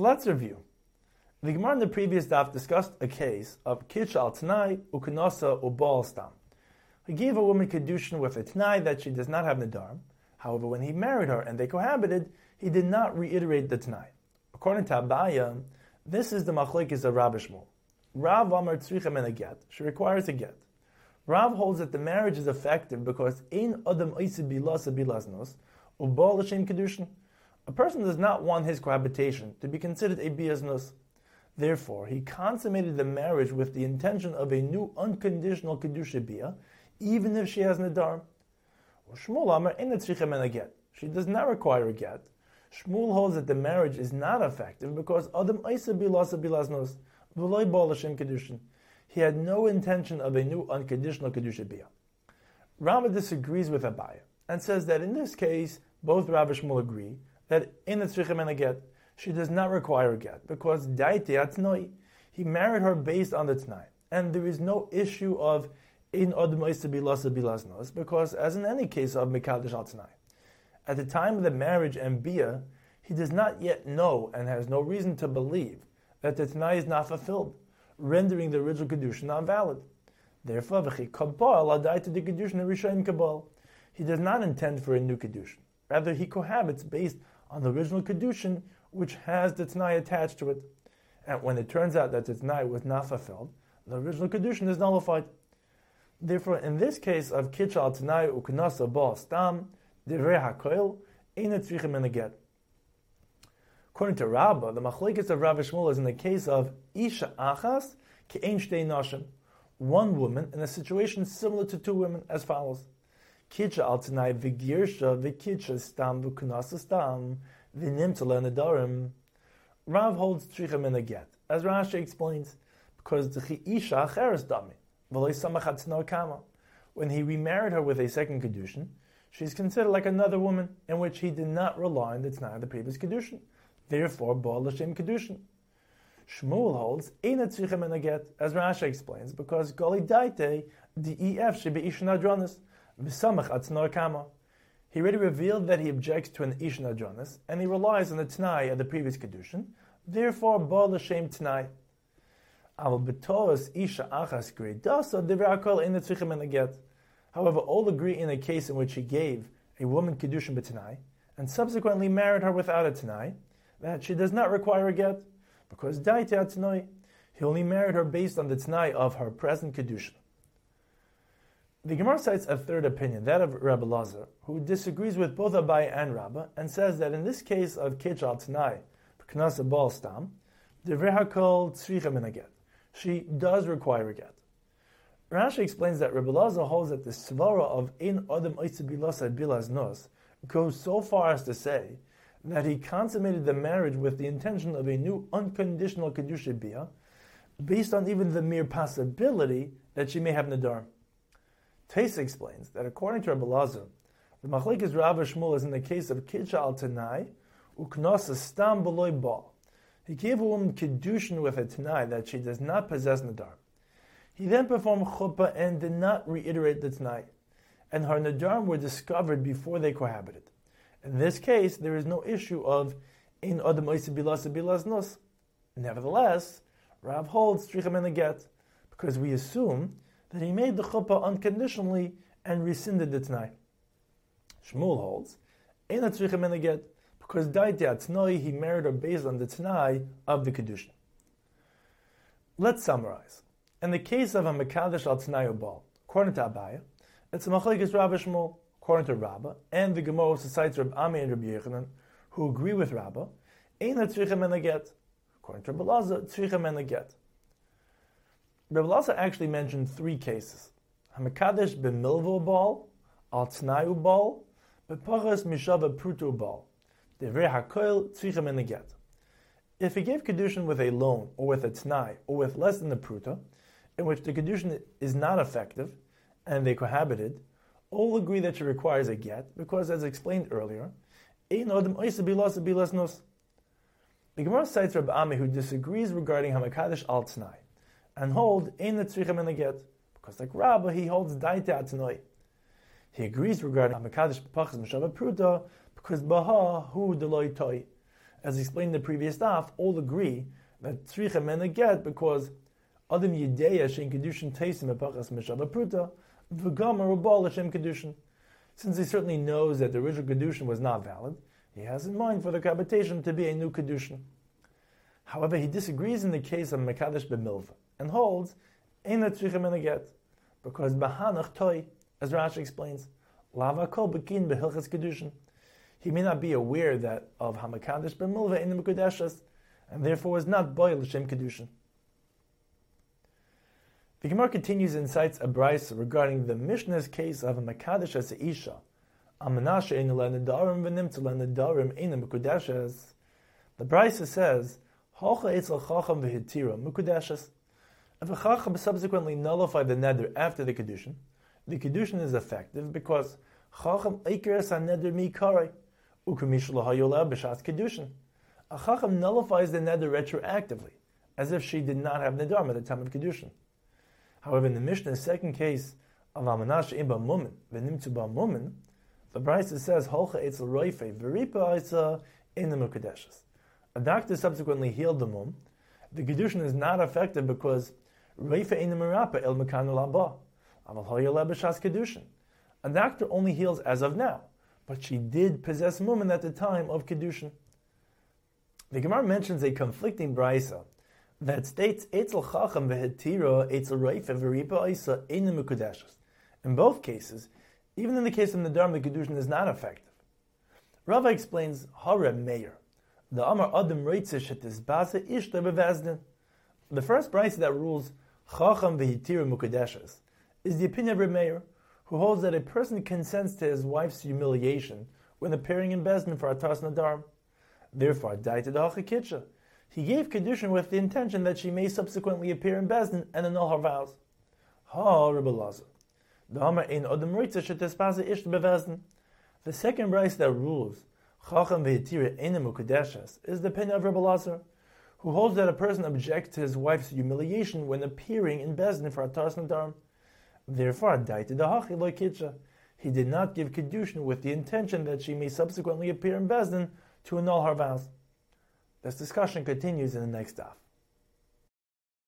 So let's review. The Gemara in the previous daf discussed a case of Kish al Tanai, Ukanasa, Ubal Stam. He gave a woman Kedushin with a Tanai that she does not have Nadarm. However, when he married her and they cohabited, he did not reiterate the Tanai. According to Abaya, this is the machlekes of Rav Shmuel. Rav Amar Tzrichem and a get. She requires a get. Rav holds that the marriage is effective because in Adam Isa Bilasa Bilasnos, Ubal Hashem Kedushin. A person does not want his cohabitation to be considered a biasnus. Therefore, he consummated the marriage with the intention of a new unconditional kedusha bia, even if she has nedar. Shmuel Amar in a get. She does not require a get. Shmuel holds that the marriage is not effective because Adam Isa Bilasa Bilasnos, V'loy Bal Hashem Kedushin he had no intention of a new unconditional Kedusha Bia. Rabbah disagrees with Abaya and says that in this case, both Rav and Shmuel agree that in the Tzrichem and a get, she does not require a get because Daite Atnoi, he married her based on the Tnai. And there is no issue of in Bilasa because as in any case of Mekadosh al at the time of the marriage and Bia, he does not yet know and has no reason to believe that the Tnai is not fulfilled rendering the original Kedushin non valid. Therefore, he does not intend for a new Kedushin. Rather, he cohabits based on the original Kedushin, which has the Tanai attached to it. And when it turns out that the Tanai was not fulfilled, the original Kedushin is nullified. Therefore, in this case of Kitchal Tanai Uknasa Ba Stam, Divrei HaKoil, Ein Tzrichim in Get. According to Rabbah, the machlekes of Rav Shmuel is in the case of Isha Achas Ke'en Shtei Nashim, one woman in a situation similar to two women, as follows: Kitcha al Tanai v'girsha v'kitcha stam v'kunasa stam v'nimtala nedarim. Rav holds trichem in a get, as Rashi explains, because the Isha Acheres dami v'loy samachat kama. When he remarried her with a second kedushin, she's considered like another woman in which he did not rely on the Tanai of the previous kedushin. Therefore, Baal Hashem Kedushin. Shmuel holds, Eina Tzichem and a as Rashi explains, because Goli Daite, the EF should be Atznor Kama. He already revealed that he objects to an Ishan Adronis, and he relies on the Tanai of the previous Kedushin, therefore Baal Hashem Tanai. However, all agree in a case in which he gave a woman Kedushin B'Tanai, and subsequently married her without a Tanai, that she does not require a get, because Daite Atnoi, he only married her based on the Tnai of her present Kedusha. The Gemara cites a third opinion, that of Rabbi Lazar, who disagrees with both Abai and Rabbah, and says that in this case of Ketchal Tnai, Knasa Baal Stam, the Rehakol Tzricha Min get. She does require a get. Rashi explains that Rabbi Lazar holds that the svara of in Adam Oitzibilasa Bilaz Nos goes so far as to say that he consummated the marriage with the intention of a new unconditional Kedusha Bia, based on even the mere possibility that she may have Nadar. Taisa explains that according to Rabbi Lazar, the Machlekes Rav Shmuel is in the case of Kidcha al Tanai, Uknosa Stam Beloy Ba. He gave a woman Kedushin with a Tanai that she does not possess Nadar. He then performed Chuppah and did not reiterate the Tanai, and her Nadar were discovered before they cohabited. In this case, there is no issue of in adam. Nevertheless, Rav holds stricham the get because we assume that he made the chuppah unconditionally and rescinded the t'nai. Shmuel holds in a tzricham in the get because daite atnoi he married her based on the t'nai of the kedushin. Let's summarize. In the case of a mekadesh al t'nai bal, according to Abaya, it's a machlekes Rav Shmuel according to Rabbah, and the Gemara cites Rab Ami and Rabbi Yochanan, who agree with Rabbah, ain't a tzrichem and a get. According to Rabbi Laza, tzrichem and a get. Rabbi Laza actually mentioned three cases. Hamakadesh b'milvo bal, al tnayu bal, b'pachas mishava prutu bal. Devrei hakoil tzrichem and a get. If he gave kedushin with a loan, or with a tnai, or with less than the pruta, in which the kedushin is not effective, and they cohabited, all agree that she requires a get, because as explained earlier, the Gemara cites Rabbi Ami who disagrees regarding Hamakadosh al and hold in the tzrichem in a get, because like Rabbah, he holds daite atnoi. He agrees regarding Hamakadosh pachas mishava pruta, because baha hu deloy toy, As explained in the previous daf, all agree that tzricha men get because adam yideya shein kedushin teisim epachas mishava pruta v'gamar ubal l'shem kedushin. Since he certainly knows that the original kedushin was not valid, he has in mind for the cohabitation to be a new kedushin. However, he disagrees in the case of mekadesh b'milva and holds ein tzricha men get because bahanach toy, as Rashi explains, lava kol bekin behilchas kedushin he may not be aware that of Hamakadish ben Milva in the Mekudeshas, and therefore is not boy l'shem kedushin. The Gemara continues and cites a brisa regarding the Mishnah's case of a Makadish as a Isha. Amanasha in to Lenedarim in the Mekudeshas. The brisa says, Hocha etzel chacham v'hitira Mekudeshas. If a chacham subsequently nullified the neder after the kedushin, the kedushin is effective because chacham ikras neder mi karai. A chacham nullifies the neder retroactively, as if she did not have nedar at the time of kedushin. However, in the Mishnah's second case of amanash imba mumen v'nimtzu ba mumen, the Brisa says holcha etzel roife v'ripa isa in the mukadeshes. A doctor subsequently healed the mum. The kedushin is not effective because roife in the mirapa el mekanu laba. Aval hoyoleh b'shas kedushin. A doctor only heals as of now but she did possess woman at the time of Kedushin. The Gemara mentions a conflicting brisa that states Eitzel Chacham vehetira Eitzel Reifa v'ripa Isa in the. In both cases, even in the case of Nadar, the Kedushin is not effective. Rava explains Hareb Meir. The Amar Adam Reitzish at this Basa Ishta. The first brisa that rules Chacham vehetira Mekudeshes is the opinion of Reb Meir who holds that a person consents to his wife's humiliation when appearing in Bezdin for Atas Nadar. Therefore, Daita Kitcha. He gave Kedushin with the intention that she may subsequently appear in Bezdin and annul her vows. Ha, Ish Bevezdin. The second rice that rules Chacham Ve'etira Enim Ukudeshes is the opinion of Rebbe Lazar, who holds that a person objects to his wife's humiliation when appearing in Bezdin for Atas Nadar. Therefore, he did not give Kedushin with the intention that she may subsequently appear in Bezdin to annul her vows. This discussion continues in the next daf.